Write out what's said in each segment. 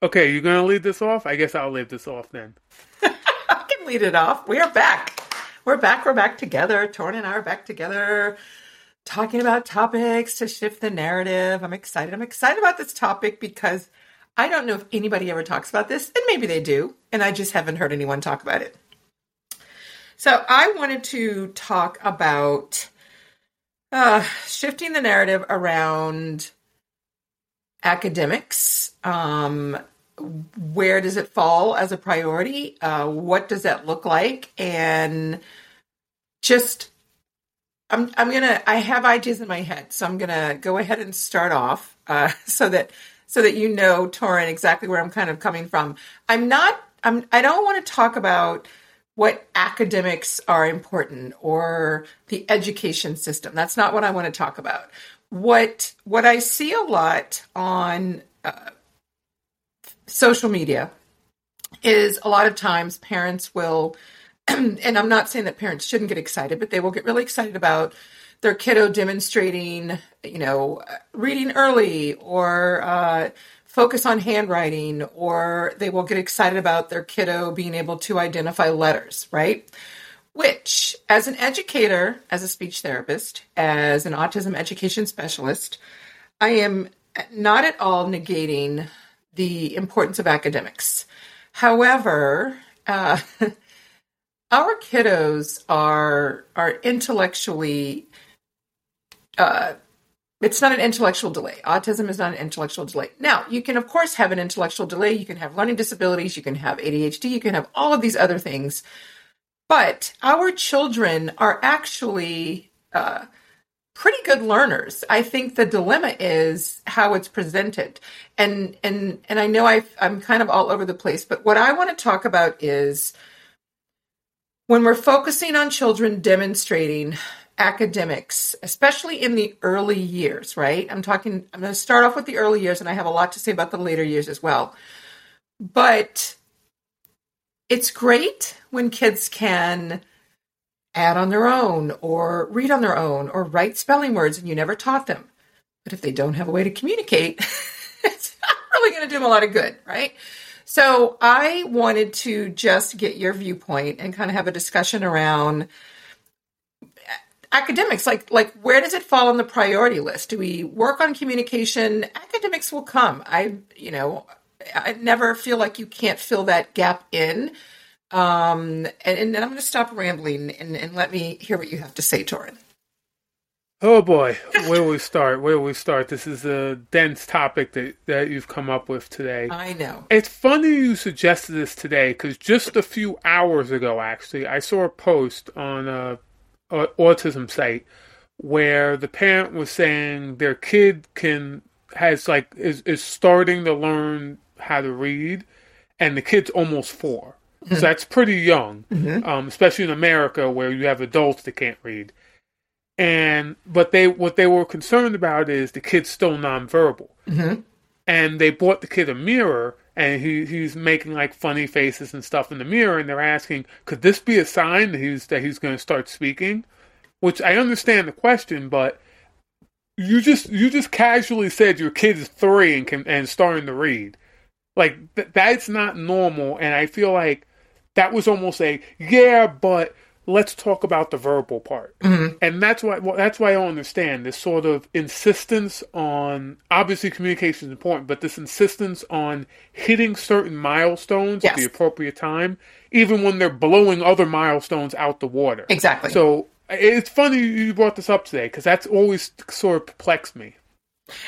Okay, you're gonna lead this off? I guess I'll lead this off then. I can lead it off. We are back. We're back. We're back together. Torrin and I are back together, talking about topics to shift the narrative. I'm excited. I'm excited about this topic because I don't know if anybody ever talks about this, and maybe they do, and I just haven't heard anyone talk about it. So I wanted to talk about uh, shifting the narrative around academics. Um, where does it fall as a priority? Uh, what does that look like? And just, I'm, I'm gonna, I have ideas in my head, so I'm gonna go ahead and start off uh, so that so that you know, Torrin, exactly where I'm kind of coming from. I'm not, I'm, I don't want to talk about what academics are important or the education system. That's not what I want to talk about. What what I see a lot on uh, social media is a lot of times parents will, and I'm not saying that parents shouldn't get excited, but they will get really excited about their kiddo demonstrating, you know, reading early or uh, focus on handwriting, or they will get excited about their kiddo being able to identify letters, right? Which, as an educator, as a speech therapist, as an autism education specialist, I am not at all negating the importance of academics. However, uh, our kiddos are are intellectually uh, it's not an intellectual delay. Autism is not an intellectual delay. Now, you can, of course, have an intellectual delay. You can have learning disabilities. You can have ADHD. You can have all of these other things. But our children are actually uh, pretty good learners. I think the dilemma is how it's presented. And and and I know i I'm kind of all over the place, but what I want to talk about is when we're focusing on children demonstrating academics, especially in the early years, right? I'm talking, I'm going to start off with the early years, and I have a lot to say about the later years as well. But it's great when kids can add on their own, or read on their own, or write spelling words, and you never taught them. But if they don't have a way to communicate, it's not really going to do them a lot of good, right? So I wanted to just get your viewpoint and kind of have a discussion around academics like like where does it fall on the priority list do we work on communication academics will come i you know i never feel like you can't fill that gap in. Um and, and then i'm going to stop rambling and, and let me hear what you have to say Torrin. Oh boy. Where do we start where do we start. This is a dense topic that, that you've come up with today. I know. It's funny you suggested this today because just a few hours ago actually i saw a post on uh autism site where the parent was saying their kid can has like is is starting to learn how to read, and the kid's almost 4 mm-hmm. So that's pretty young, mm-hmm. um, especially in America where you have adults that can't read. And but they what they were concerned about is the kid's still nonverbal, mm-hmm. and they bought the kid a mirror and he he's making like funny faces and stuff in the mirror, and they're asking, could this be a sign that he's that he's going to start speaking? Which I understand the question, but you just you just casually said your kid is three and can and starting to read, like th- that's not normal, and I feel like that was almost a yeah, but let's talk about the verbal part. Mm-hmm. And that's why well, that's why I don't understand this sort of insistence on obviously communication is important, but this insistence on hitting certain milestones yes. at the appropriate time, even when they're blowing other milestones out the water. Exactly. So it's funny you brought this up today because that's always sort of perplexed me.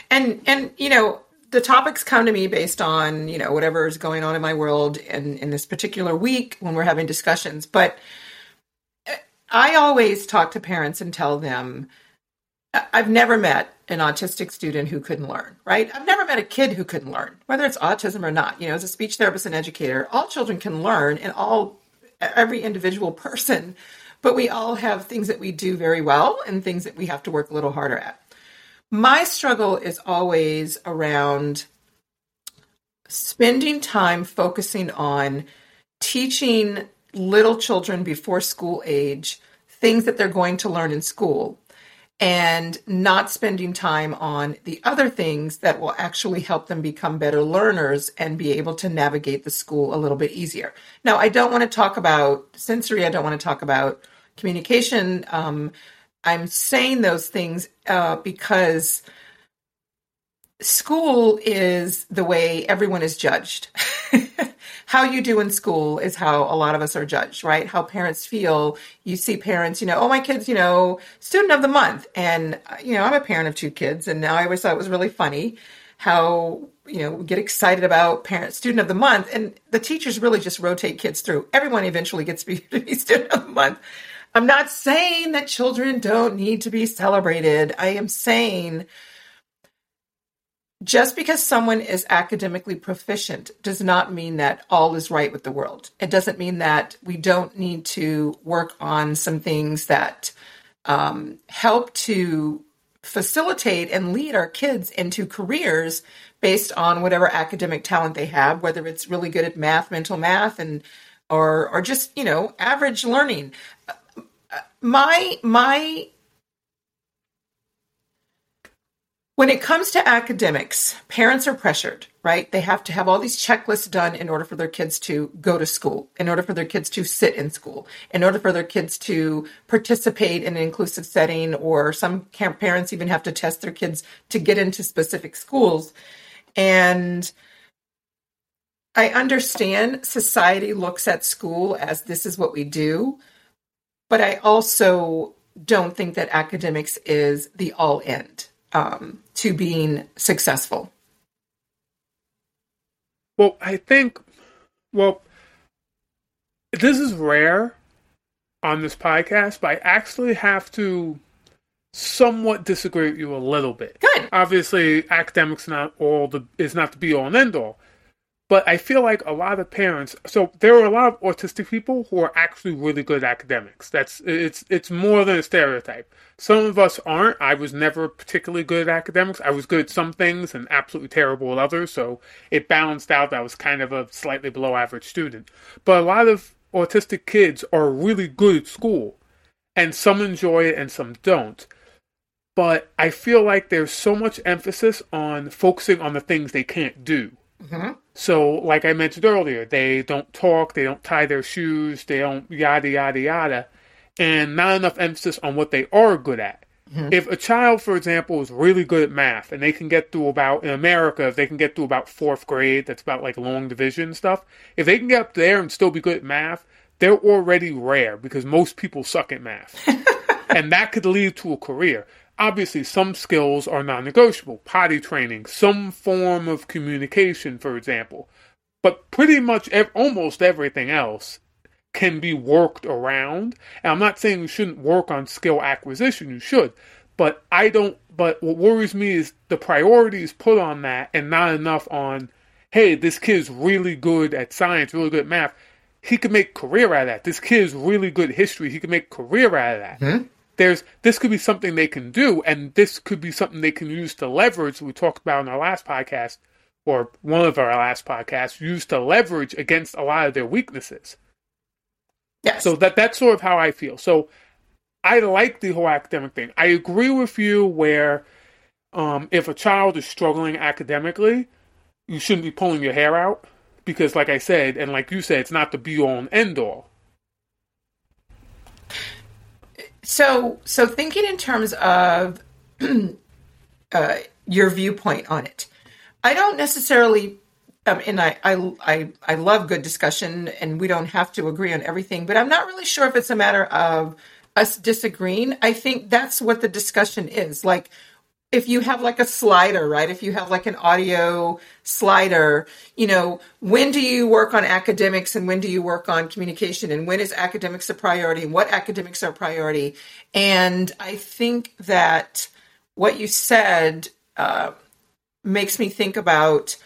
And and you know the topics come to me based on you know whatever is going on in my world and in this particular week when we're having discussions, but I always talk to parents and tell them I've never met an autistic student who couldn't learn, right? I've never met a kid who couldn't learn, whether it's autism or not. You know, as a speech therapist and educator, all children can learn and all every individual person, but we all have things that we do very well and things that we have to work a little harder at. My struggle is always around spending time focusing on teaching little children before school age things that they're going to learn in school and not spending time on the other things that will actually help them become better learners and be able to navigate the school a little bit easier. Now, I don't want to talk about sensory, I don't want to talk about communication. Um, I'm saying those things uh, because school is the way everyone is judged. how you do in school is how a lot of us are judged, right? How parents feel. You see parents, you know, oh, my kid's, you know, student of the month. And, you know, I'm a parent of two kids, and now I always thought it was really funny how, you know, we get excited about parent student of the month, and the teachers really just rotate kids through. Everyone eventually gets to be student of the month. I'm not saying that children don't need to be celebrated. I am saying just because someone is academically proficient does not mean that all is right with the world. It doesn't mean that we don't need to work on some things that um, help to facilitate and lead our kids into careers based on whatever academic talent they have, whether it's really good at math, mental math, and or or just you know average learning. My my When it comes to academics, parents are pressured, right? They have to have all these checklists done in order for their kids to go to school, in order for their kids to sit in school, in order for their kids to participate in an inclusive setting, or some parents even have to test their kids to get into specific schools. And I understand society looks at school as this is what we do, but I also don't think that academics is the all end um, to being successful? Well, I think, well, this is rare on this podcast, but I actually have to somewhat disagree with you a little bit. Good. Obviously, academics not all the is not the be all and end all, but I feel like a lot of parents. So there are a lot of autistic people who are actually really good academics. That's it's it's more than a stereotype. Some of us aren't. I was never particularly good at academics. I was good at some things and absolutely terrible at others. So it balanced out. I was kind of a slightly below average student. But a lot of autistic kids are really good at school, and some enjoy it and some don't. But I feel like there's so much emphasis on focusing on the things they can't do Mm-hmm. So, like I mentioned earlier, they don't talk, they don't tie their shoes, they don't yada yada yada, and not enough emphasis on what they are good at. Mm-hmm. If a child, for example, is really good at math and they can get through about in America, if they can get through about fourth grade, that's about like long division stuff. If they can get up there and still be good at math, they're already rare because most people suck at math. and that could lead to a career obviously some skills are non-negotiable. Potty training some form of communication for example. But pretty much ev- almost everything else can be worked around. And i'm not saying you shouldn't work on skill acquisition you should. But i don't but what worries me is the priorities put on that and not enough on hey this kid's really good at science really good at math. He could make career out of that. This kid's really good at history. He could make career out of that. Mm-hmm there's this could be something they can do, and this could be something they can use to leverage. We talked about in our last podcast, or one of our last podcasts, use to leverage against a lot of their weaknesses. Yes. So that that's sort of how I feel. So I like the whole academic thing. I agree with you where um, if a child is struggling academically, you shouldn't be pulling your hair out because, like I said, and like you said, it's not the be all and end all. So, so thinking in terms of uh, your viewpoint on it, I don't necessarily, um, and I, I, I, I love good discussion, and we don't have to agree on everything. But I'm not really sure if it's a matter of us disagreeing. I think that's what the discussion is. Like, if you have like a slider, right? If you have like an audio slider, you know, when do you work on academics and when do you work on communication and when is academics a priority and what academics are a priority? And I think that what you said uh, makes me think about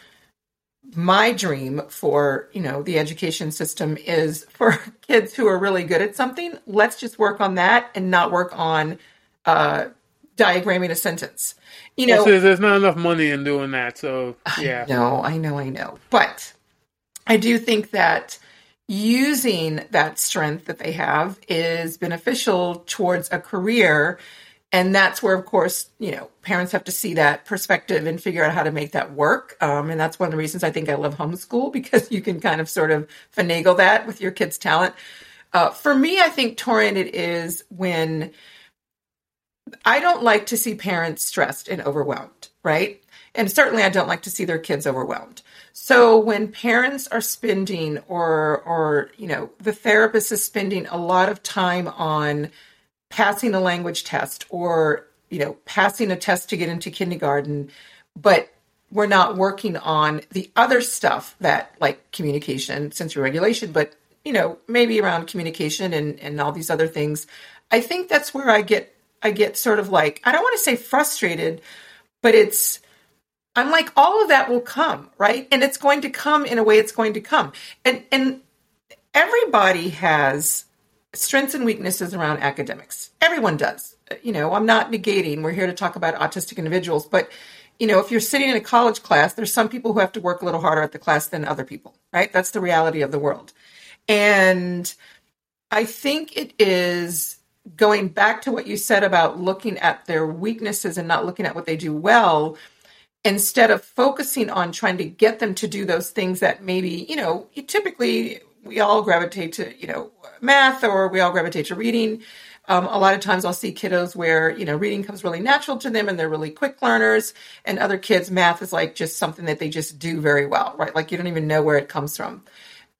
my dream for you know the education system is for kids who are really good at something let's just work on that and not work on uh, diagramming a sentence. You know, well, there's not enough money in doing that. So yeah, no, I know, I know, but I do think that using that strength that they have is beneficial towards a career. and that's where, of course, you know, parents have to see that perspective and figure out how to make that work. Um, and that's one of the reasons I think I love homeschool because you can kind of sort of finagle that with your kids' talent. Uh, for me, I think, it is when I don't like to see parents stressed and overwhelmed, right? And certainly I don't like to see their kids overwhelmed. So when parents are spending or or you know, the therapist is spending a lot of time on passing a language test or you know passing a test to get into kindergarten but we're not working on the other stuff that like communication sensory regulation but you know maybe around communication and and all these other things i think that's where i get i get sort of like i don't want to say frustrated but it's i'm like all of that will come right and it's going to come in a way it's going to come and and everybody has strengths and weaknesses around academics. Everyone does. You know, I'm not negating. We're here to talk about autistic individuals, but you know, if you're sitting in a college class, there's some people who have to work a little harder at the class than other people, right? That's the reality of the world. And I think it is going back to what you said about looking at their weaknesses and not looking at what they do well instead of focusing on trying to get them to do those things that maybe, you know, typically we all gravitate to, you know, math or we all gravitate to reading. Um, a lot of times I'll see kiddos where, you know, reading comes really natural to them and they're really quick learners. And other kids, math is like just something that they just do very well, right? Like you don't even know where it comes from.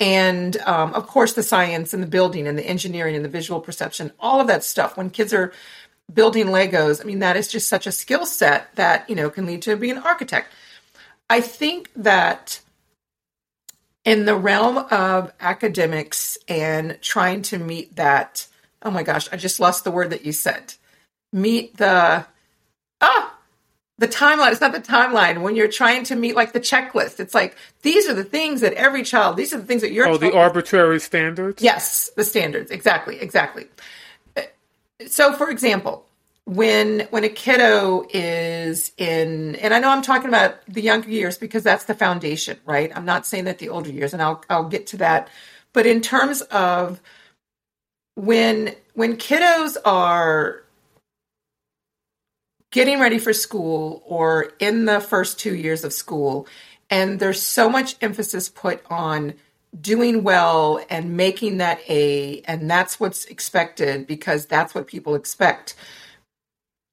And um, of course, the science and the building and the engineering and the visual perception, all of that stuff. When kids are building Legos, I mean, that is just such a skill set that, you know, can lead to being an architect. I think that in the realm of academics and trying to meet that oh my gosh i just lost the word that you said meet the ah the timeline it's not the timeline when you're trying to meet like the checklist. It's like these are the things that every child these are the things that you're oh the arbitrary standards? Yes the standards. Exactly exactly. Uh, so for example when when a kiddo is in and I know I'm talking about the younger years because that's the foundation, right? I'm not saying that the older years and I'll I'll get to that. But in terms of when when kiddos are getting ready for school or in the first 2 years of school and there's so much emphasis put on doing well and making that A and that's what's expected because that's what people expect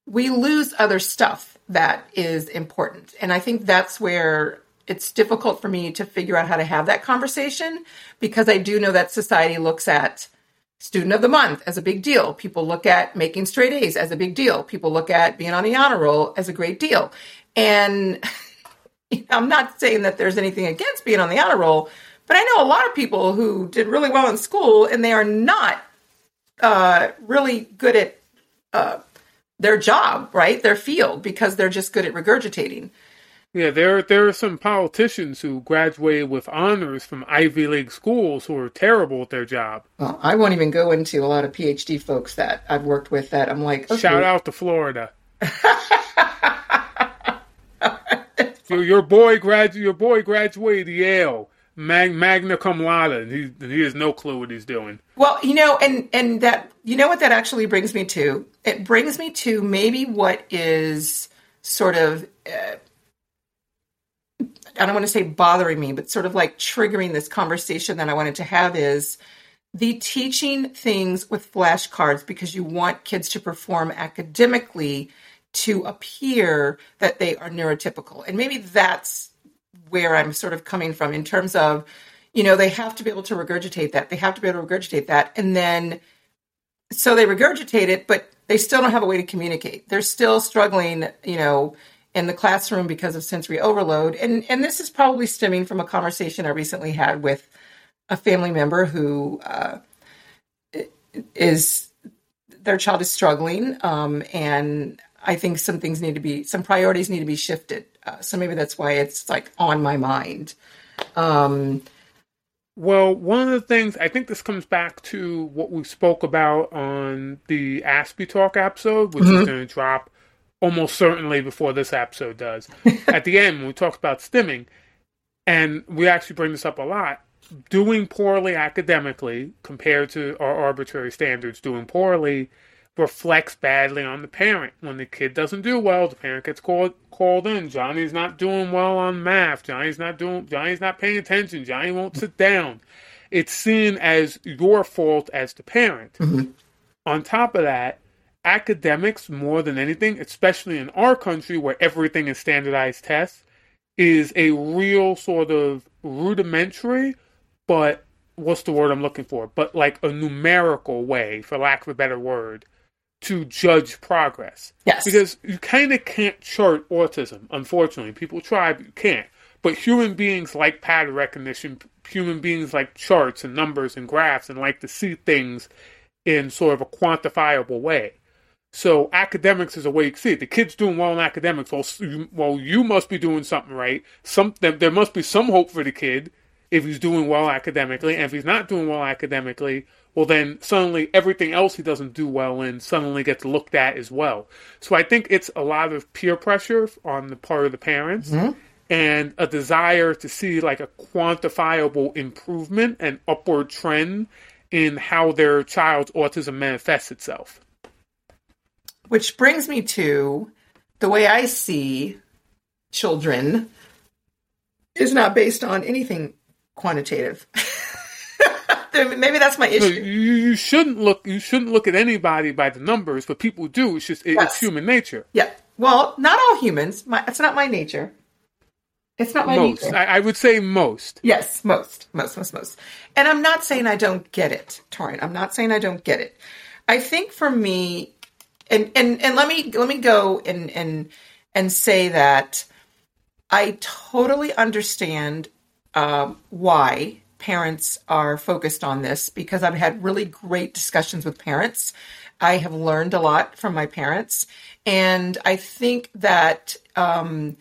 we lose other stuff that is important. And I think that's where it's difficult for me to figure out how to have that conversation because I do know that society looks at student of the month as a big deal. People look at making straight A's as a big deal. People look at being on the honor roll as a great deal. And I'm not saying that there's anything against being on the honor roll, but I know a lot of people who did really well in school and they are not uh, really good at uh, their job, right? Their field because they're just good at regurgitating. Yeah, there there are some politicians who graduated with honors from Ivy League schools who are terrible at their job. Well, I won't even go into a lot of PhD folks that I've worked with that I'm like, okay. shout out to Florida. your, your boy grad your boy graduated Yale mag, magna cum laude, and he, he has no clue what he's doing. Well, you know, and and that you know what that actually brings me to. It brings me to maybe what is sort of. Uh, I don't want to say bothering me, but sort of like triggering this conversation that I wanted to have is the teaching things with flashcards because you want kids to perform academically to appear that they are neurotypical. And maybe that's where I'm sort of coming from in terms of, you know, they have to be able to regurgitate that. They have to be able to regurgitate that. And then, so they regurgitate it, but they still don't have a way to communicate. They're still struggling, you know, in the classroom because of sensory overload. And, and this is probably stemming from a conversation I recently had with a family member who uh, is, their child is struggling. Um, and I think some things need to be, some priorities need to be shifted. Uh, so maybe that's why it's like on my mind. Um, well, one of the things I think this comes back to what we spoke about on the Aspie Talk episode, which mm-hmm. is going to drop almost certainly before this episode does. At the end, when we talk about stimming, and we actually bring this up a lot, doing poorly academically compared to our arbitrary standards, doing poorly reflects badly on the parent. When the kid doesn't do well, the parent gets called called in. Johnny's not doing well on math. Johnny's not doing Johnny's not paying attention. Johnny won't sit down. It's seen as your fault as the parent. Mm-hmm. On top of that, academics more than anything, especially in our country where everything is standardized tests, is a real sort of rudimentary but what's the word I'm looking for? But like a numerical way, for lack of a better word, to judge progress. Yes. Because you kind of can't chart autism, unfortunately. People try, but you can't. But human beings like pattern recognition, human beings like charts and numbers and graphs and like to see things in sort of a quantifiable way. So academics is a way you see it. The kid's doing well in academics. Well, you, well, you must be doing something right. Some there, there must be some hope for the kid if he's doing well academically. And if he's not doing well academically, well, then suddenly everything else he doesn't do well in suddenly gets looked at as well. So I think it's a lot of peer pressure on the part of the parents Mm-hmm. and a desire to see like a quantifiable improvement and upward trend in how their child's autism manifests itself. Which brings me to the way I see children is not based on anything quantitative. Maybe that's my issue. you, you shouldn't look you shouldn't look at anybody by the numbers, but people do. It's just Yes. it's human nature. Yeah. Well, not all humans. My, it's not my nature. It's not my Most, nature. I, I would say most. Yes, most, most, most, most. And I'm not saying I don't get it, Torrin. I'm not saying I don't get it. I think for me, and and and let me let me go and and and say that I totally understand um, why parents are focused on this because I've had really great discussions with parents. I have learned a lot from my parents, and I think that. Um,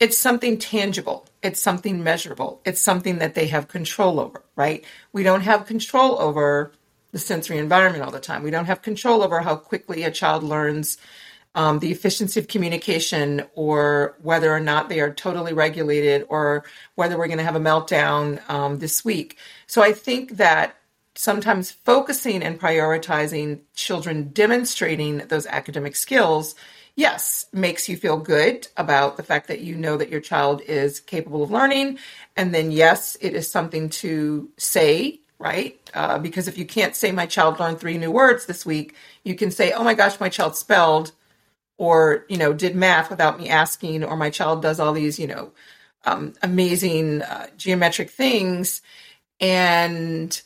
it's something tangible. It's something measurable. It's something that they have control over, right? We don't have control over the sensory environment all the time. We don't have control over how quickly a child learns um, the efficiency of communication or whether or not they are totally regulated or whether we're going to have a meltdown um, this week. So I think that sometimes focusing and prioritizing children demonstrating those academic skills yes, makes you feel good about the fact that you know that your child is capable of learning. And then, yes, it is something to say, right? Uh, because if you can't say, my child learned three new words this week, you can say, oh my gosh, my child spelled or, you know, did math without me asking, or my child does all these, you know, um, amazing uh, geometric things. And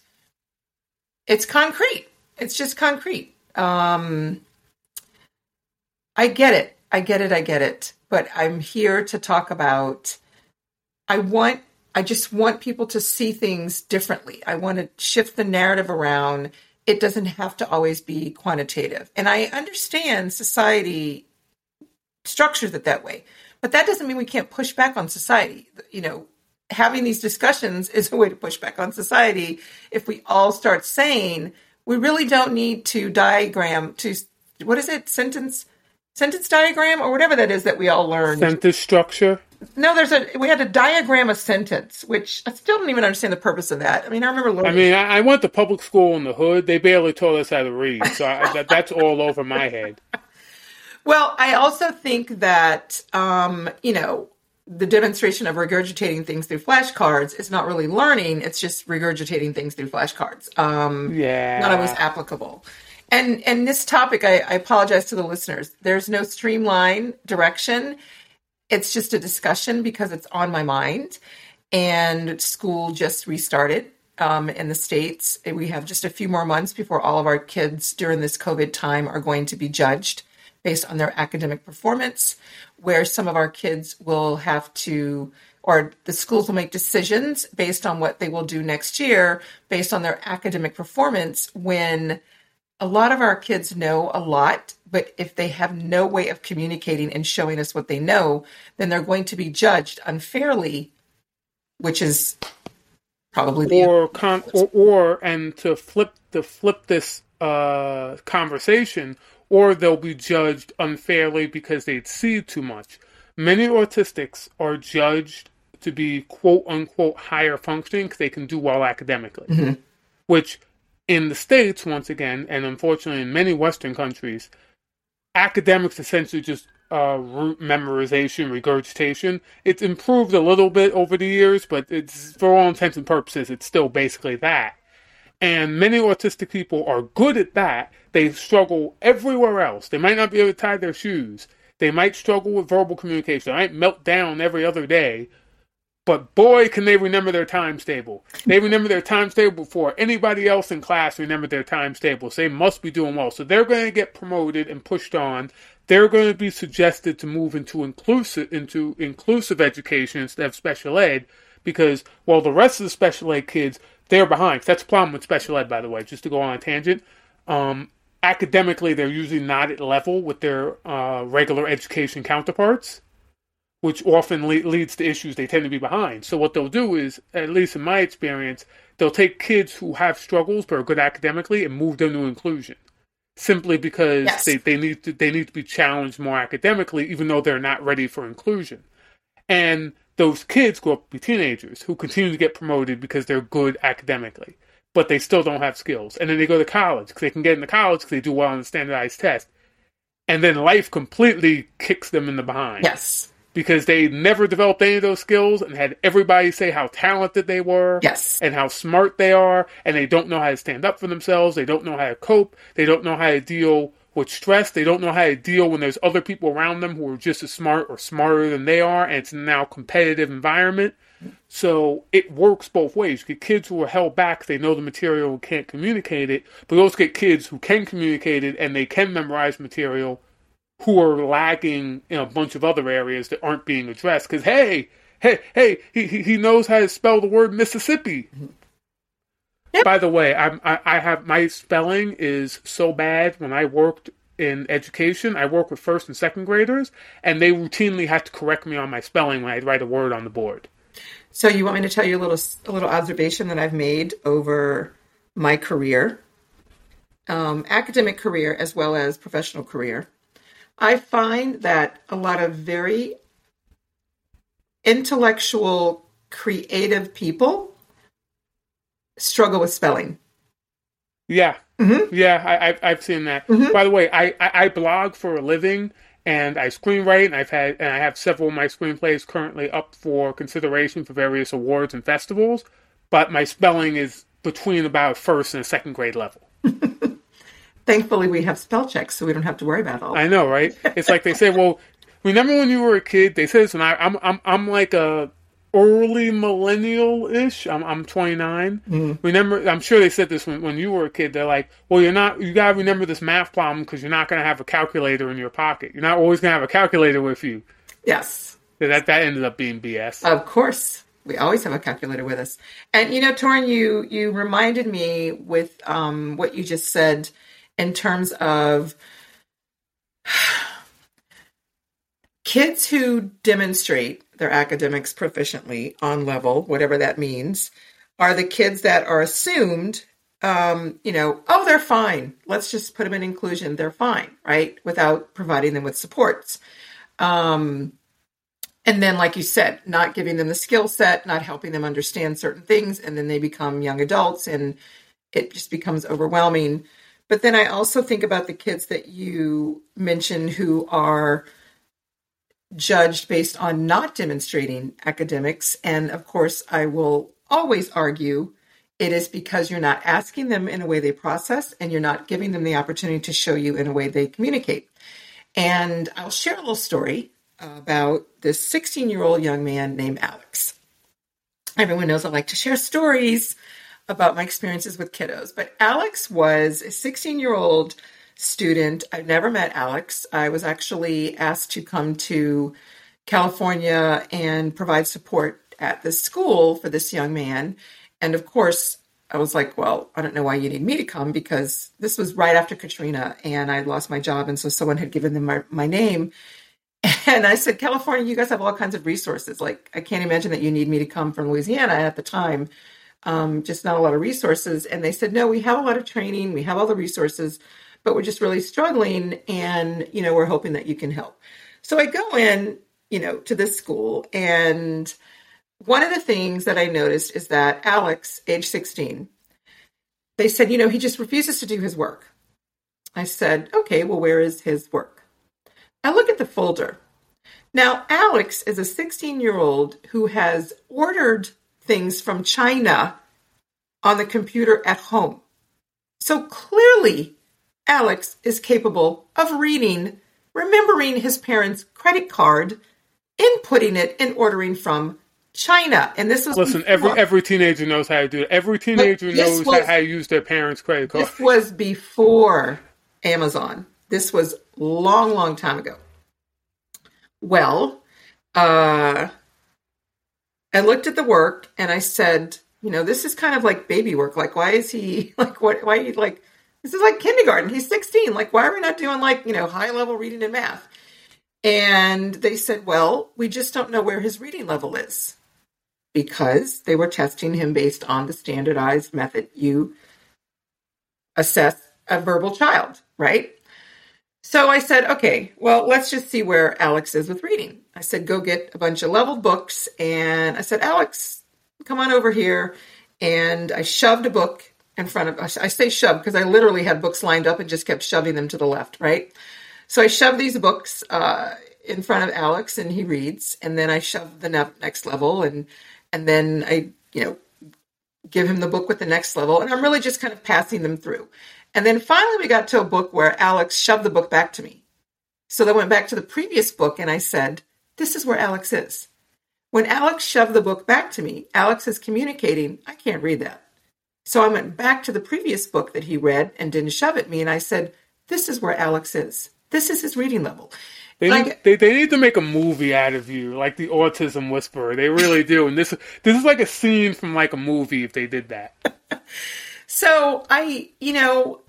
it's concrete. It's just concrete. Um, I get it. I get it. I get it. But I'm here to talk about. I want. I just want people to see things differently. I want to shift the narrative around. It doesn't have to always be quantitative. And I understand society structures it that way. But that doesn't mean we can't push back on society. You know, having these discussions is a way to push back on society if we all start saying we really don't need to diagram to what is it sentence sentence diagram or whatever that is that we all learned. Sentence structure. No, there's a we had to diagram a sentence, which I still don't even understand the purpose of that. I mean, I remember learning. I mean, I, I went to public school in the hood. They barely taught us how to read, so I, that, that's all over my head. Well, I also think that um, you know the demonstration of regurgitating things through flashcards is not really learning; it's just regurgitating things through flashcards. Um, Yeah. not always applicable. And and this topic, I, I apologize to the listeners. There's no streamline direction. It's just a discussion because it's on my mind. And school just restarted um, in the states. We have just a few more months before all of our kids during this COVID time are going to be judged based on their academic performance. Where some of our kids will have to or the schools will make decisions based on what they will do next year based on their academic performance when a lot of our kids know a lot but if they have no way of communicating and showing us what they know then they're going to be judged unfairly which is probably the or con- or, or and to flip to flip this uh, conversation, or they'll be judged unfairly because they see too much. Many autistics are judged to be quote unquote higher functioning because they can do well academically, which In the States, once again, and unfortunately in many Western countries, academics essentially just uh, root memorization, regurgitation. It's improved a little bit over the years, but it's for all intents and purposes, it's still basically that. And many autistic people are good at that. They struggle everywhere else. They might not be able to tie their shoes. They might struggle with verbal communication. They might melt down every other day. But boy, can they remember their times table. They remember their times table before anybody else in class remembered their times table. So they must be doing well. So they're going to get promoted and pushed on. They're going to be suggested to move into inclusive into inclusive education instead of special ed because while the rest of the special ed kids they're behind. That's the problem with special ed, by the way. Just to go on a tangent, um, academically they're usually not at level with their uh, regular education counterparts which often le- leads to issues. They tend to be behind. So what they'll do is, at least in my experience, they'll take kids who have struggles but are good academically and move them to inclusion, simply because yes. they, they need to they need to be challenged more academically, even though they're not ready for inclusion. And those kids grow up to be teenagers who continue to get promoted because they're good academically, but they still don't have skills. And then they go to college because they can get into college because they do well on the standardized test. And then life completely kicks them in the behind. Yes because they never developed any of those skills and had everybody say how talented they were yes. and how smart they are and they don't know how to stand up for themselves. They don't know how to cope. They don't know how to deal with stress. They don't know how to deal when there's other people around them who are just as smart or smarter than they are and it's now competitive environment. So it works both ways. You get kids who are held back. They know the material and can't communicate it but you also get kids who can communicate it and they can memorize material who are lagging in a bunch of other areas that aren't being addressed. Because hey, hey, hey, he he knows how to spell the word Mississippi. Yep. By the way, I'm, I, I have my spelling is so bad. When I worked in education, I work with first and second graders, and they routinely had to correct me on my spelling when I'd write a word on the board. So you want me to tell you a little a little observation that I've made over my career, um, academic career as well as professional career. I find that a lot of very intellectual, creative people struggle with spelling. Yeah. Mm-hmm. Yeah, I, have seen that. Mm-hmm. By the way, I, I, I, blog for a living and I screenwrite, and I've had and I have several of my screenplays currently up for consideration for various awards and festivals. But my spelling is between about first and second grade level. thankfully we have spell checks, so we don't have to worry about all. I know, right? It's like they say, well, remember when you were a kid? They said this, and I, am I'm, I'm I'm like a early millennial ish. I'm I'm 29. Mm-hmm. Remember, I'm sure they said this when when you were a kid. They're like, well, you're not. You gotta remember this math problem because you're not gonna have a calculator in your pocket. You're not always gonna have a calculator with you. Yes. That that ended up being BS. Of course. We always have a calculator with us. And you know, Torrin, you you reminded me with um, what you just said in terms of kids who demonstrate their academics proficiently on level, whatever that means, are the kids that are assumed, um, you know, oh, they're fine. Let's just put them in inclusion. They're fine, right? Without providing them with supports. Um, and then, like you said, not giving them the skill set, not helping them understand certain things, and then they become young adults and it just becomes overwhelming. But then I also think about the kids that you mentioned who are judged based on not demonstrating academics. And of course, I will always argue it is because you're not asking them in a way they process and you're not giving them the opportunity to show you in a way they communicate. And I'll share a little story about this 16 year old young man named Alex. Everyone knows I like to share stories about my experiences with kiddos. But Alex was a 16 year old student. I've never met Alex. I was actually asked to come to California and provide support at the school for this young man. And of course, I was like, well, I don't know why you need me to come because this was right after Katrina and I lost my job. And so someone had given them my, my name. And I said, California, you guys have all kinds of resources. Like, I can't imagine that you need me to come from Louisiana at the time um, just not a lot of resources. And they said, no, we have a lot of training, we have all the resources, but we're just really struggling. And, you know, we're hoping that you can help. So I go in, you know, to this school. And one of the things that I noticed is that Alex, age 16, they said, you know, he just refuses to do his work. I said, okay, well, where is his work? I look at the folder. Now, Alex is a 16 year old who has ordered things from China on the computer at home. So clearly, Alex is capable of reading, remembering his parents' credit card, inputting it, and ordering from China. And this was listen. Before. Every every teenager knows how to do it. Every teenager knows was, how to use their parents' credit card. This was before Amazon. This was long, long time ago. Well, uh, I looked at the work and I said, you know, this is kind of like baby work. Like, why is he like what? Why he like this is like kindergarten? He's sixteen. Like, why are we not doing like you know high level reading and math? And they said, well, we just don't know where his reading level is because they were testing him based on the standardized method you assess a verbal child, right? So I said, okay, well, let's just see where Alex is with reading. Said, go get a bunch of leveled books. And I said, Alex, come on over here. And I shoved a book in front of us. I say shoved because I literally had books lined up and just kept shoving them to the left, right? So I shoved these books uh, in front of Alex and he reads. And then I shove the ne- next level and and then I, you know, give him the book with the next level. And I'm really just kind of passing them through. And then finally, we got to a book where Alex shoved the book back to me. So I went back to the previous book and I said, This is where Alex is. When Alex shoved the book back to me, Alex is communicating, I can't read that. So I went back to the previous book that he read and didn't shove at me. And I said, This is where Alex is. This is his reading level. They, like, need, they, they need to make a movie out of you, like the Autism Whisperer. They really do. And this this is like a scene from like a movie if they did that. so I, you know,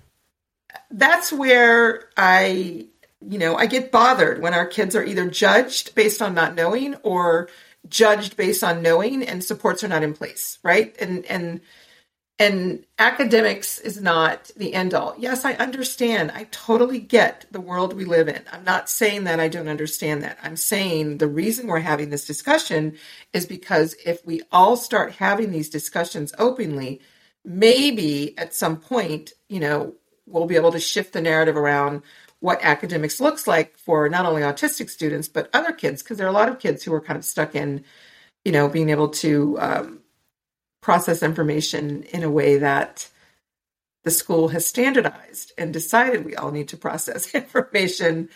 that's where I, you know, I get bothered when our kids are either judged based on not knowing or judged based on knowing and supports are not in place, right? And and and academics is not the end all. Yes, I understand. I totally get the world we live in. I'm not saying that I don't understand that. I'm saying the reason we're having this discussion is because if we all start having these discussions openly, maybe at some point, you know, we'll be able to shift the narrative around what academics looks like for not only autistic students but other kids because there are a lot of kids who are kind of stuck in you know being able to um, process information in a way that the school has standardized and decided we all need to process information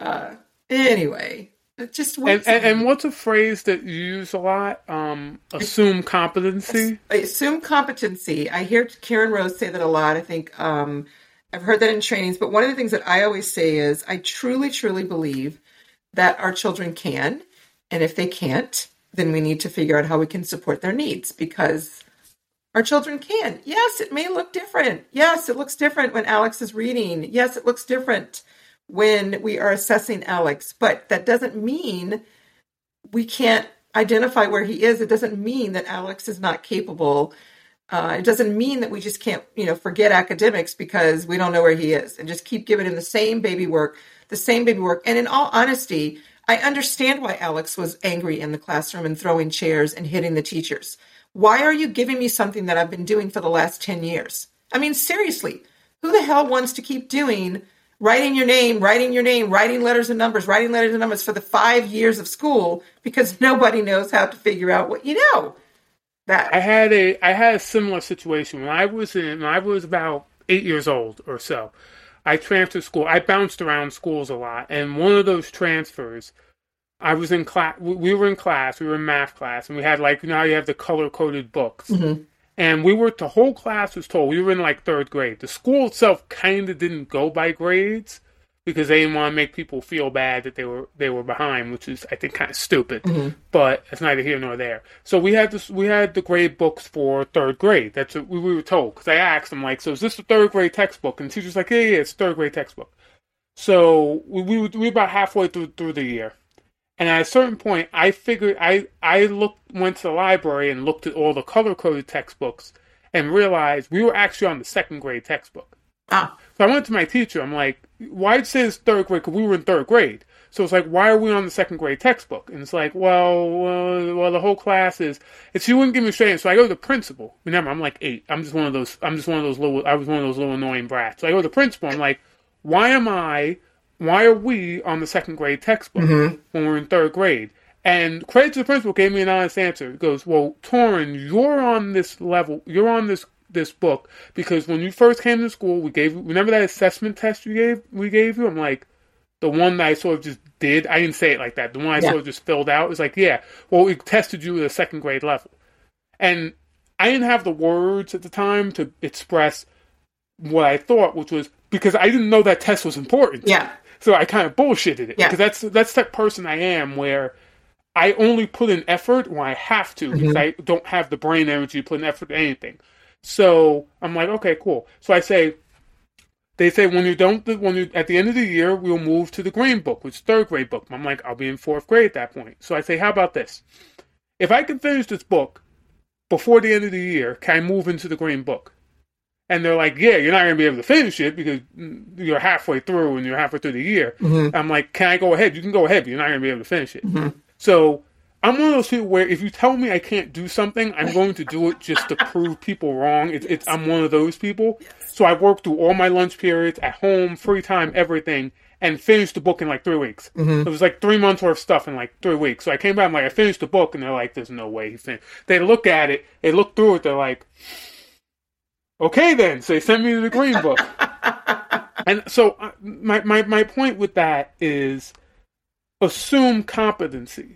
uh, anyway just and, and, and, what's a phrase that you use a lot? Um, assume competency. Assume competency. I hear Karen Rose say that a lot. I think um, I've heard that in trainings, but one of the things that I always say is I truly, truly believe that our children can. And if they can't, then we need to figure out how we can support their needs because our children can. Yes, it may look different. Yes, it looks different when Alex is reading. Yes, it looks different when we are assessing Alex, but that doesn't mean we can't identify where he is. It doesn't mean that Alex is not capable uh, it doesn't mean that we just can't, you know, forget academics because we don't know where he is and just keep giving him the same baby work, the same baby work. And in all honesty, I understand why Alex was angry in the classroom and throwing chairs and hitting the teachers. Why are you giving me something that I've been doing for the last 10 years? I mean, seriously, who the hell wants to keep doing writing your name, writing your name, writing letters and numbers, writing letters and numbers for the five years of school because nobody knows how to figure out what you know? That. I had a I had a similar situation when I was in when I was about eight years old or so. I transferred school. I bounced around schools a lot, and one of those transfers, I was in class. We were in class. We were in math class, and we had like now you have the color coded books. Mm-hmm. And we were the whole class was told we were in like third grade. The school itself kind of didn't go by grades, because they didn't want to make people feel bad that they were they were behind, which is I think kind of stupid. Mm-hmm. But it's neither here nor there. So we had this we had the grade books for third grade. That's what we, we were told because I asked them like, so is this the third grade textbook? And the teacher's like, yeah, yeah, it's third grade textbook. So we we were, we were about halfway through through the year. And at a certain point, I figured I I looked went to the library and looked at all the color coded textbooks and realized we were actually on the second grade textbook. Ah. So I went to my teacher. I'm like, why it says third grade? Because we were in third grade. So it's like, why are we on the second grade textbook? And it's like, well, well, well the whole class is. And she wouldn't give me a straight answer. So I go to the principal. Remember, I'm like eight. I'm just one of those. I'm just one of those little. I was one of those little annoying brats. So I go to the principal. I'm like, why am I? Why are we on the second grade textbook Mm-hmm. when we're in third grade? And credit to the principal gave me an honest answer. He goes, well, Torrin, you're on this level. You're on this this book because when you first came to school, we gave. You remember that assessment test you gave? We gave you. I'm like the one that I sort of just did. I didn't say it like that. The one I Yeah. sort of just filled out was like, yeah, well, we tested you at a second grade level. And I didn't have the words at the time to express what I thought, which was because I didn't know that test was important. Yeah. So I kind of bullshitted it. Yeah. Because that's that's that person I am where I only put in effort when I have to because mm-hmm. I don't have the brain energy to put in effort to anything. So I'm like, okay, cool. So I say, they say when you don't, when you at the end of the year, we'll move to the green book, which is third grade book. I'm like, I'll be in fourth grade at that point. So I say, how about this? If I can finish this book before the end of the year, can I move into the green book? And they're like, yeah, you're not going to be able to finish it because you're halfway through and you're halfway through the year. Mm-hmm. I'm like, can I go ahead? You can go ahead, but you're not going to be able to finish it. Mm-hmm. So I'm one of those people where if you tell me I can't do something, I'm going to do it just to prove people wrong. It's, it's I'm one of those people. So I worked through all my lunch periods at home, free time, everything, and finished the book in like three weeks. It was like three months worth of stuff in like three weeks. So I came back, I'm like, I finished the book, and they're like, "There's no way he finished." They look at it, they look through it, they're like, "Okay, then." So they sent me the green book. and so uh, my, my my point with that is assume competency.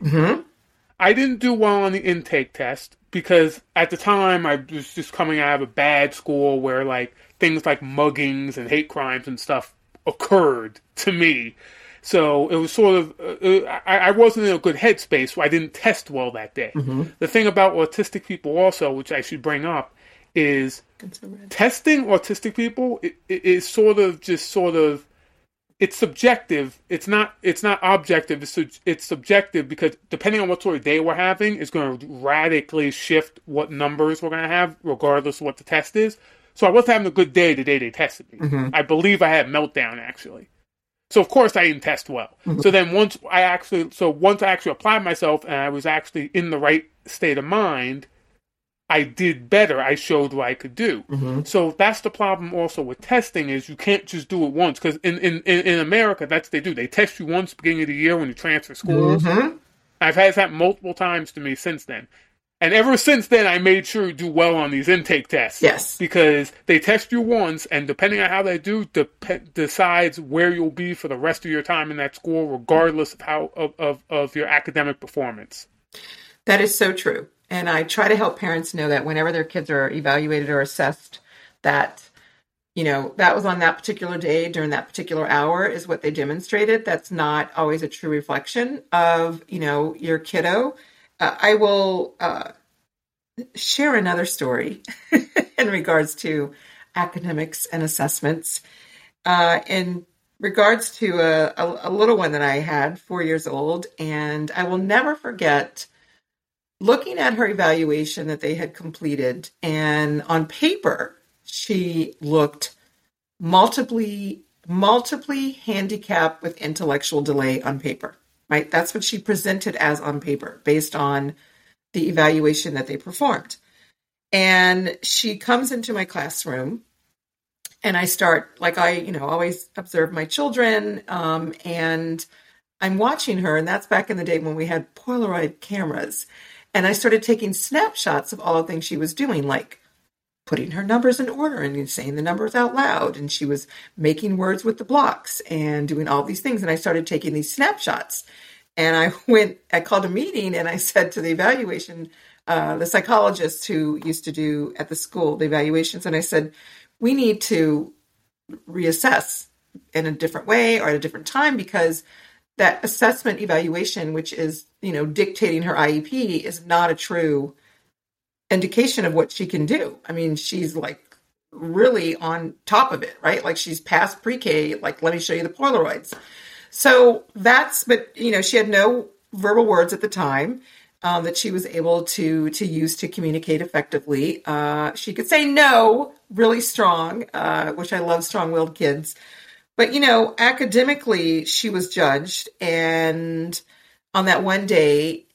I didn't do well on the intake test because at the time I was just coming out of a bad school where like things like muggings and hate crimes and stuff occurred to me. So it was sort of uh, I, I wasn't in a good headspace, so I didn't test well that day. The thing about autistic people also, which I should bring up, is testing autistic people i- i- is sort of just sort of it's subjective. It's not. It's not objective. It's it's subjective because depending on what sort of day we're having, it's going to radically shift what numbers we're going to have, regardless of what the test is. So I wasn't having a good day the day they tested me. Mm-hmm. I believe I had meltdown actually. So of course I didn't test well. Mm-hmm. So then once I actually, so once I actually applied myself and I was actually in the right state of mind, I did better. I showed what I could do. Mm-hmm. So that's the problem also with testing is you can't just do it once because in, in, in, America that's what they do. They test you once beginning of the year when you transfer schools. Mm-hmm. I've had that multiple times to me since then. And ever since then, I made sure to do well on these intake tests. Yes. Because they test you once, and depending on how they do, dep- decides where you'll be for the rest of your time in that school, regardless of how of, of, of your academic performance. That is so true. And I try to help parents know that whenever their kids are evaluated or assessed, that, you know, that was on that particular day during that particular hour is what they demonstrated. That's not always a true reflection of, you know, your kiddo. Uh, I will uh, share another story in regards to academics and assessments. Uh, in regards to a, a, a little one that I had, four years old, and I will never forget looking at her evaluation that they had completed. And on paper, she looked multiply, multiply handicapped with intellectual delay on paper, right? That's what she presented as on paper based on the evaluation that they performed. And she comes into my classroom and I start like I, you know, always observe my children, um, and I'm watching her, and that's back in the day when we had Polaroid cameras, and I started taking snapshots of all the things she was doing, like putting her numbers in order and saying the numbers out loud, and she was making words with the blocks and doing all these things, and I started taking these snapshots, and I went, I called a meeting, and I said to the evaluation, uh, the psychologist who used to do at the school the evaluations, and I said we need to reassess in a different way or at a different time because that assessment evaluation which is you know dictating her iep is not a true indication of what she can do i mean she's like really on top of it right like she's past pre-k like let me show you the polaroids so that's but you know she had no verbal words at the time um, that she was able to to use to communicate effectively. Uh, she could say no really strong, uh, which I love strong willed kids. But you know, academically, she was judged, and on that one day,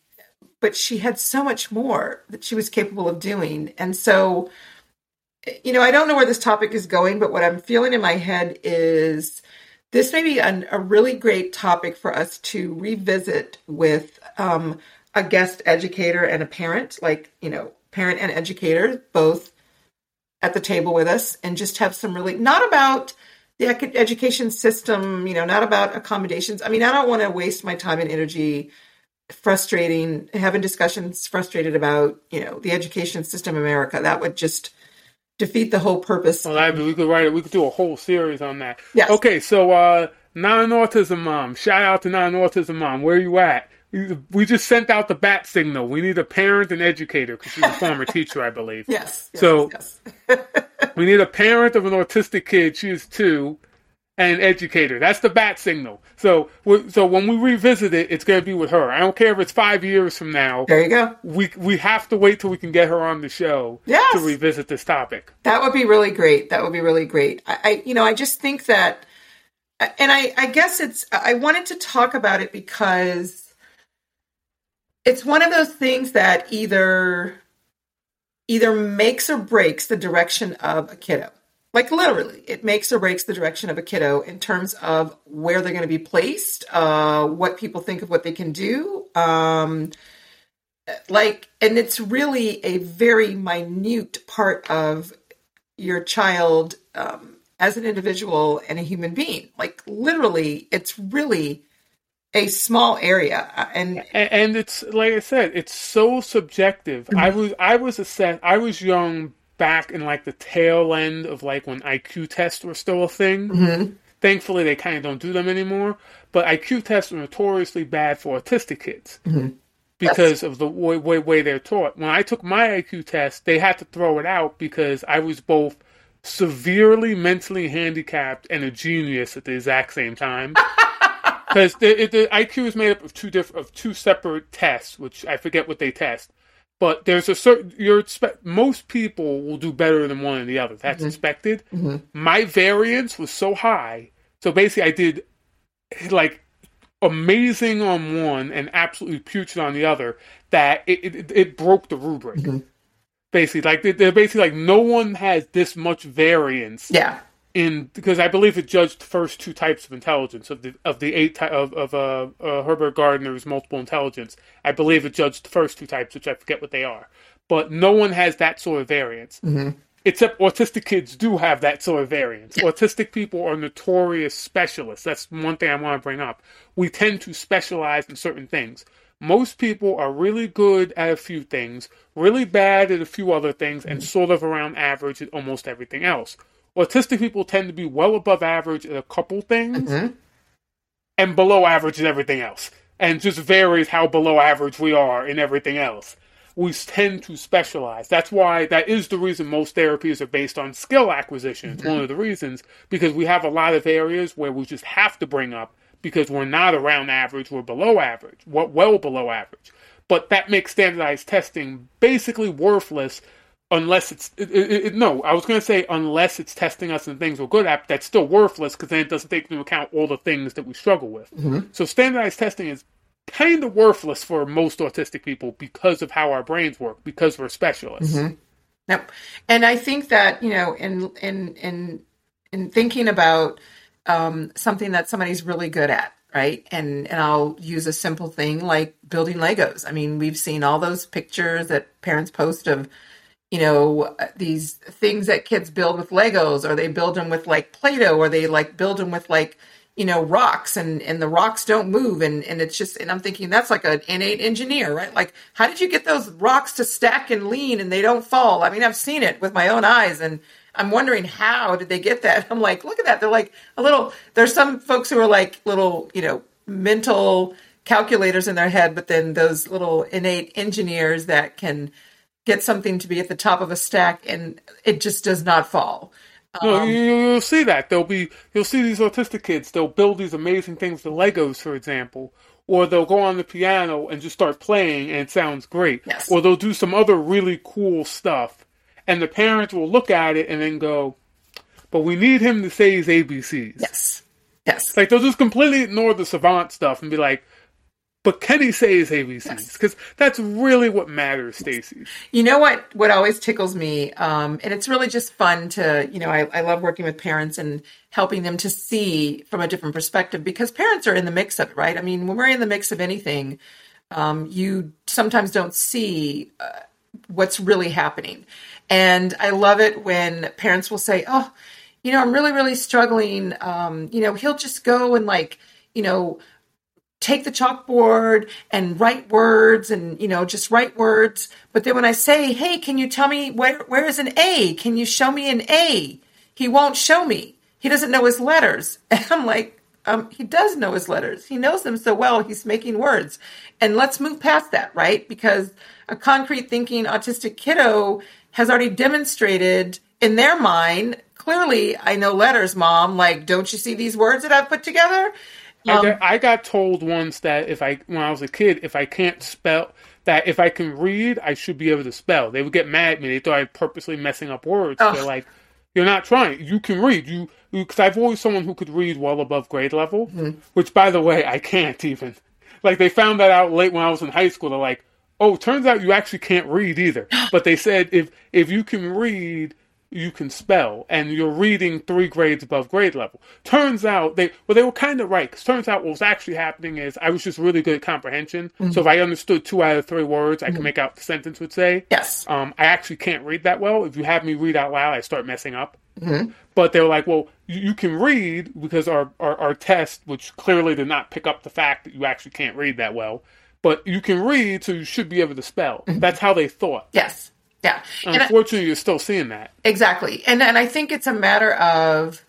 but she had so much more that she was capable of doing, and so. You know, I don't know where this topic is going, but what I'm feeling in my head is this may be an, a really great topic for us to revisit with um, a guest educator and a parent, like, you know, parent and educator, both at the table with us, and just have some really, not about the education system, you know, not about accommodations. I mean, I don't want to waste my time and energy frustrating, having discussions frustrated about, you know, the education system in America. That would just defeat the whole purpose. Well, I, we could write it. We could do a whole series on that. Yes. Okay, so uh, non-autism mom. Shout out to non-autism mom. Where are you at? We just sent out the bat signal. We need a parent and educator because she's a former teacher, I believe. Yes. yes so yes. we need a parent of an autistic kid. She's two, and educator. That's the bat signal. So, so when we revisit it, it's going to be with her. I don't care if it's five years from now. There you go. We we have to wait till we can get her on the show yes. to revisit this topic. That would be really great. That would be really great. I, I you know, I just think that, and I, I guess it's. I wanted to talk about it because it's one of those things that either either makes or breaks the direction of a kiddo. Like literally it makes or breaks the direction of a kiddo in terms of where they're going to be placed uh, what people think of what they can do um, like and it's really a very minute part of your child um, as an individual and a human being. Like literally it's really a small area uh, and and it's like i said it's so subjective mm-hmm. i was i was assessed i was young back in like the tail end of like when IQ tests were still a thing. Mm-hmm. Thankfully, they kind of don't do them anymore. But IQ tests are notoriously bad for autistic kids mm-hmm. because of the way, way, way they're taught. When I took my IQ test, they had to throw it out because I was both severely mentally handicapped and a genius at the exact same time. Because the, the, IQ is made up of two different of two separate tests, which I forget what they test but there's a certain you're most people will do better than one or the other. That's mm-hmm. expected. Mm-hmm. My variance was so high, so basically I did like amazing on one and absolutely putrid on the other that it it, it broke the rubric. Mm-hmm. Basically, like they're basically like no one has this much variance. Yeah in because I believe it judged the first two types of intelligence of the of the eight ty- of of uh, uh, Herbert Gardner's multiple intelligence. I believe it judged the first two types, which I forget what they are. But no one has that sort of variance. Mm-hmm. Except autistic kids do have that sort of variance. Yeah. Autistic people are notorious specialists. That's one thing I want to bring up. We tend to specialize in certain things. Most people are really good at a few things, really bad at a few other things, and mm-hmm. sort of around average at almost everything else autistic people tend to be well above average at a couple things mm-hmm. and below average in everything else. And just varies how below average we are in everything else. We tend to specialize. That's why that is the reason most therapies are based on skill acquisition. It's mm-hmm. one of the reasons because we have a lot of areas where we just have to bring up because we're not around average, we're below average, well below average. But that makes standardized testing basically worthless unless it's it, it, it, no i was going to say unless it's testing us in things we're good at that's still worthless because then it doesn't take into account all the things that we struggle with. Mm-hmm. so standardized testing is kind of worthless for most autistic people because of how our brains work because we're specialists. Mm-hmm. yep. And i think that you know in in in in thinking about um, something that somebody's really good at right? And and i'll use a simple thing like building legos. I mean we've seen all those pictures that parents post of you know these things that kids build with legos or they build them with like play-doh or they like build them with like you know rocks and and the rocks don't move and and it's just and i'm thinking that's like an innate engineer right? Like how did you get those rocks to stack and lean and they don't fall? I mean i've seen it with my own eyes and i'm wondering how did they get that? I'm like look at that. They're like a little there's some folks who are like little you know mental calculators in their head but then those little innate engineers that can get something to be at the top of a stack and it just does not fall. No, um, you, will see that. They'll be you'll see these autistic kids. They'll build these amazing things, the Legos, for example, or they'll go on the piano and just start playing, and it sounds great. Yes. Or they'll do some other really cool stuff, and the parents will look at it and then go, "But we need him to say his ABCs." Yes. Yes. Like they'll just completely ignore the savant stuff and be like, but can he say his ABCs? Because that's really what matters, Stacy. You know what? What always tickles me, um, and it's really just fun to, you know, I, I love working with parents and helping them to see from a different perspective because parents are in the mix of it, right? I mean, when we're in the mix of anything, um, you sometimes don't see uh, what's really happening. And I love it when parents will say, "Oh, you know, I'm really, really struggling." Um, you know, he'll just go and like, you know take the chalkboard and write words and you know just write words. But then when i say hey can you tell me where where is an a? Can you show me an a? He won't show me. He doesn't know his letters. And i'm like um, he does know his letters. He knows them so well he's making words. And let's move past that right? Because a concrete thinking autistic kiddo has already demonstrated in their mind clearly i know letters mom. Like don't you see these words that i've put together I, got, I got told once that if I, when I was a kid, if I can't spell, that if I can read, I should be able to spell. They would get mad at me. They thought I was purposely messing up words. Ugh. They're like, "You're not trying. You can read. You because I've always someone who could read well above grade level, mm-hmm. which by the way, I can't even. Like they found that out late when I was in high school. They're like, "Oh, turns out you actually can't read either." but they said if if you can read you can spell and you're reading three grades above grade level. Turns out they well they were kind of right because turns out what was actually happening is I was just really good at comprehension. Mm-hmm. So if I understood two out of three words, I mm-hmm. can make out the sentence would say. Yes. Um, I actually can't read that well. If you have me read out loud, I start messing up. Mm-hmm. But they were like, well, you, you can read because our, our our test, which clearly did not pick up the fact that you actually can't read that well. But you can read, so you should be able to spell. Mm-hmm. That's how they thought. Yes. Yeah. Unfortunately, I, you're still seeing that. Exactly. And and I think it's a matter of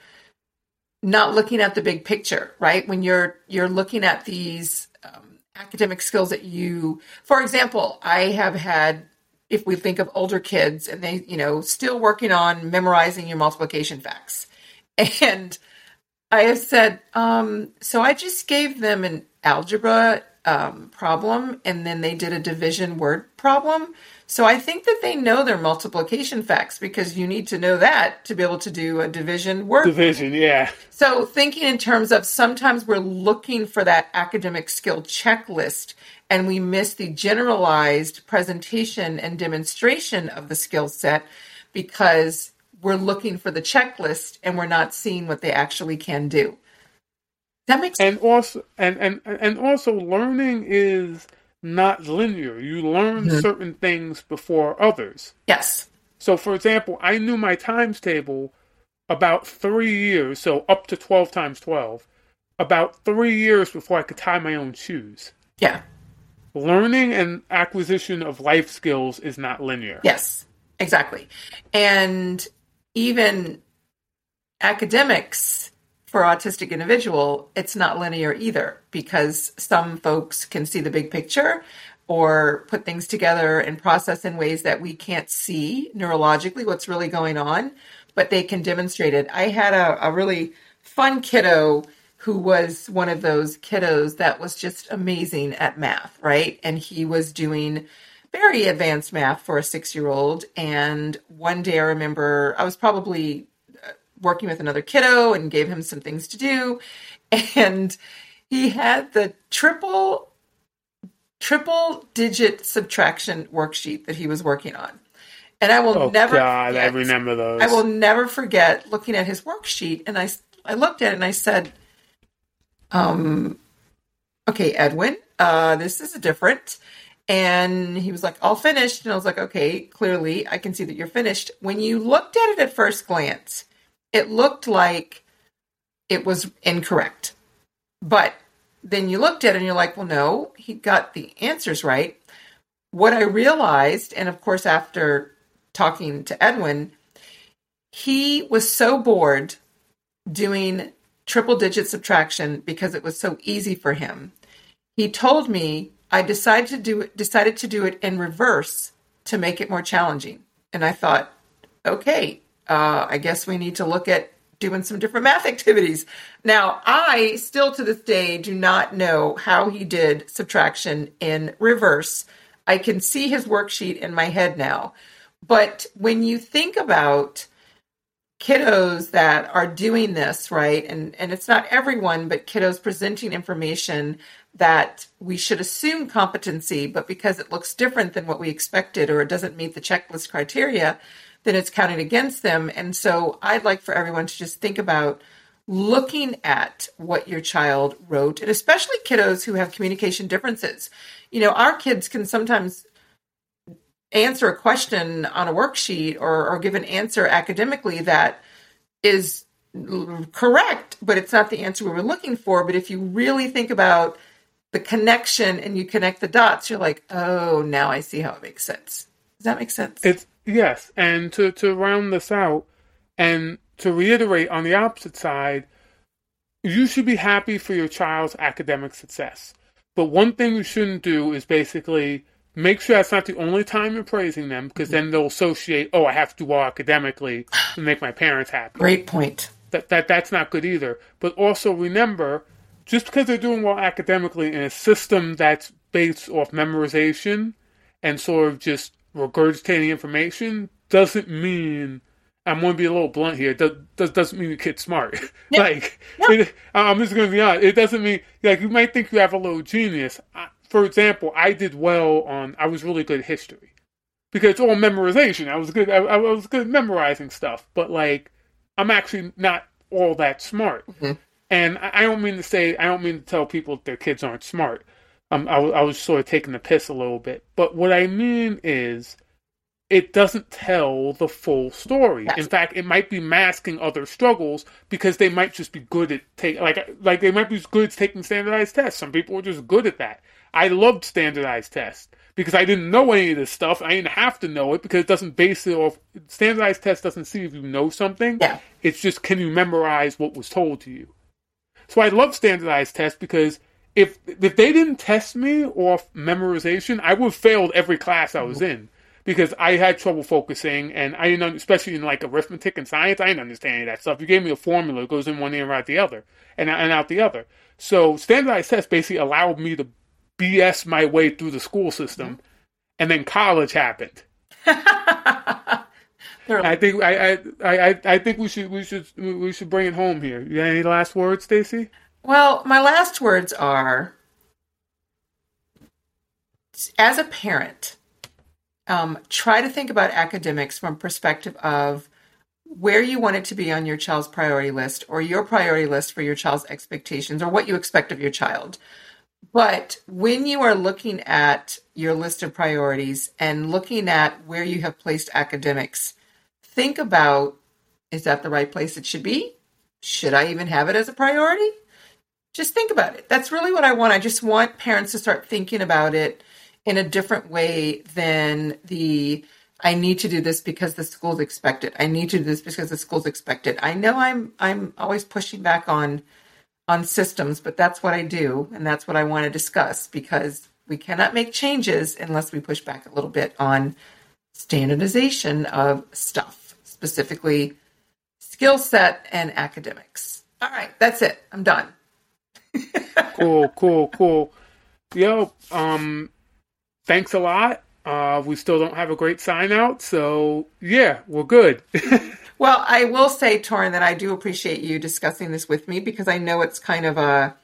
not looking at the big picture, right? When you're you're looking at these um, academic skills that you, for example, I have had. If we think of older kids and they, you know, still working on memorizing your multiplication facts, and I have said, um, so I just gave them an algebra um, problem, and then they did a division word problem. So I think that they know their multiplication facts because you need to know that to be able to do a division word. Division, yeah. So thinking in terms of sometimes we're looking for that academic skill checklist and we miss the generalized presentation and demonstration of the skill set because we're looking for the checklist and we're not seeing what they actually can do. That makes sense. and also and and and also learning is not linear. You learn mm-hmm. certain things before others. Yes. So, for example, I knew my times table about three years, so up to 12 times 12, about three years before I could tie my own shoes. Yeah. Learning and acquisition of life skills is not linear. Yes, exactly. And even academics for autistic individual, it's not linear either because some folks can see the big picture or put things together and process in ways that we can't see neurologically what's really going on, but they can demonstrate it. I had a, a really fun kiddo who was one of those kiddos that was just amazing at math, right? And he was doing very advanced math for a six year old. And one day I remember I was probably working with another kiddo and gave him some things to do. And he had the triple triple digit subtraction worksheet that he was working on. And I will oh, never God, forget, I remember those. I will never forget looking at his worksheet and I I looked at it and I said, um okay, Edwin, uh this is different. And he was like, all finished. And I was like, okay, clearly I can see that you're finished. When you looked at it at first glance, it looked like it was incorrect. But then you looked at it and you're like, well, no, he got the answers right. What I realized, and of course, after talking to Edwin, he was so bored doing triple digit subtraction because it was so easy for him. He told me I decided to do it, decided to do it in reverse to make it more challenging. And I thought, okay, uh, I guess we need to look at doing some different math activities. Now, I still to this day do not know how he did subtraction in reverse. I can see his worksheet in my head now. But when you think about kiddos that are doing this right and and it's not everyone but kiddos presenting information that we should assume competency but because it looks different than what we expected or it doesn't meet the checklist criteria then it's counted against them and so i'd like for everyone to just think about looking at what your child wrote and especially kiddos who have communication differences you know our kids can sometimes answer a question on a worksheet or, or give an answer academically that is correct, but it's not the answer we were looking for. But if you really think about the connection and you connect the dots, you're like, oh, now I see how it makes sense. Does that make sense? It's yes. And to, to round this out and to reiterate on the opposite side, you should be happy for your child's academic success. But one thing you shouldn't do is basically make sure that's not the only time you're praising them because then they'll associate, oh, I have to do well academically to make my parents happy. Great point. That, that that's not good either. But also remember, just because they're doing well academically in a system that's based off memorization and sort of just regurgitating information doesn't mean I'm going to be a little blunt here. Does does doesn't mean the kid's smart. like It, I'm just going to be honest. It doesn't mean like you might think you have a little genius. I, for example, I did well on. I was really good at history because it's all memorization. I was good. I, I was good at memorizing stuff, but like I'm actually not all that smart. Mm-hmm. And I, I don't mean to say. I don't mean to tell people that their kids aren't smart. Um, I, I was sort of taking the piss a little bit, but what I mean is it doesn't tell the full story. In fact, it might be masking other struggles because they might just be good at take like like they might be good at taking standardized tests. Some people are just good at that. I loved standardized tests because I didn't know any of this stuff. I didn't have to know it because it doesn't base it off standardized test doesn't see if you know something. Yeah. It's just can you memorize what was told to you. So I love standardized tests because if if they didn't test me off memorization, I would have failed every class I was in because I had trouble focusing and I didn't, especially in like arithmetic and science, I didn't understand any of that stuff. You gave me a formula, it goes in one ear and out the other, and and out the other. So standardized tests basically allowed me to BS my way through the school system, mm-hmm. and then college happened. I think I, I I I think we should we should we should bring it home here. You got any last words, Stacy? Well, my last words are as a parent, um, try to think about academics from perspective of where you want it to be on your child's priority list or your priority list for your child's expectations or what you expect of your child. But when you are looking at your list of priorities and looking at where you have placed academics, think about is that the right place it should be? Should I even have it as a priority? Just think about it. That's really what I want. I just want parents to start thinking about it in a different way than the I need to do this because the school's expected. I need to do this because the school's expected. I know I'm I'm always pushing back on on systems, but that's what I do. And that's what I want to discuss because we cannot make changes unless we push back a little bit on standardization of stuff, specifically skill set and academics. All right, that's it. I'm done. Cool, cool, cool. Yo, um, thanks a lot. Uh, we still don't have a great sign out, so yeah, we're good. Well, I will say, Torrin, that I do appreciate you discussing this with me because I know it's kind of a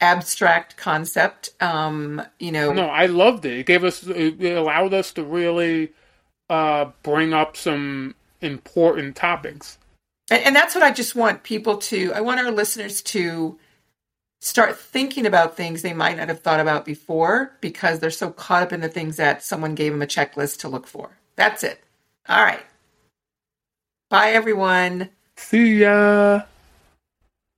abstract concept. Um, you know, no, I loved it. It gave us, it allowed us to really uh, bring up some important topics. And, and that's what I just want people to. I want our listeners to start thinking about things they might not have thought about before because they're so caught up in the things that someone gave them a checklist to look for. That's it. All right. Bye, everyone. See ya.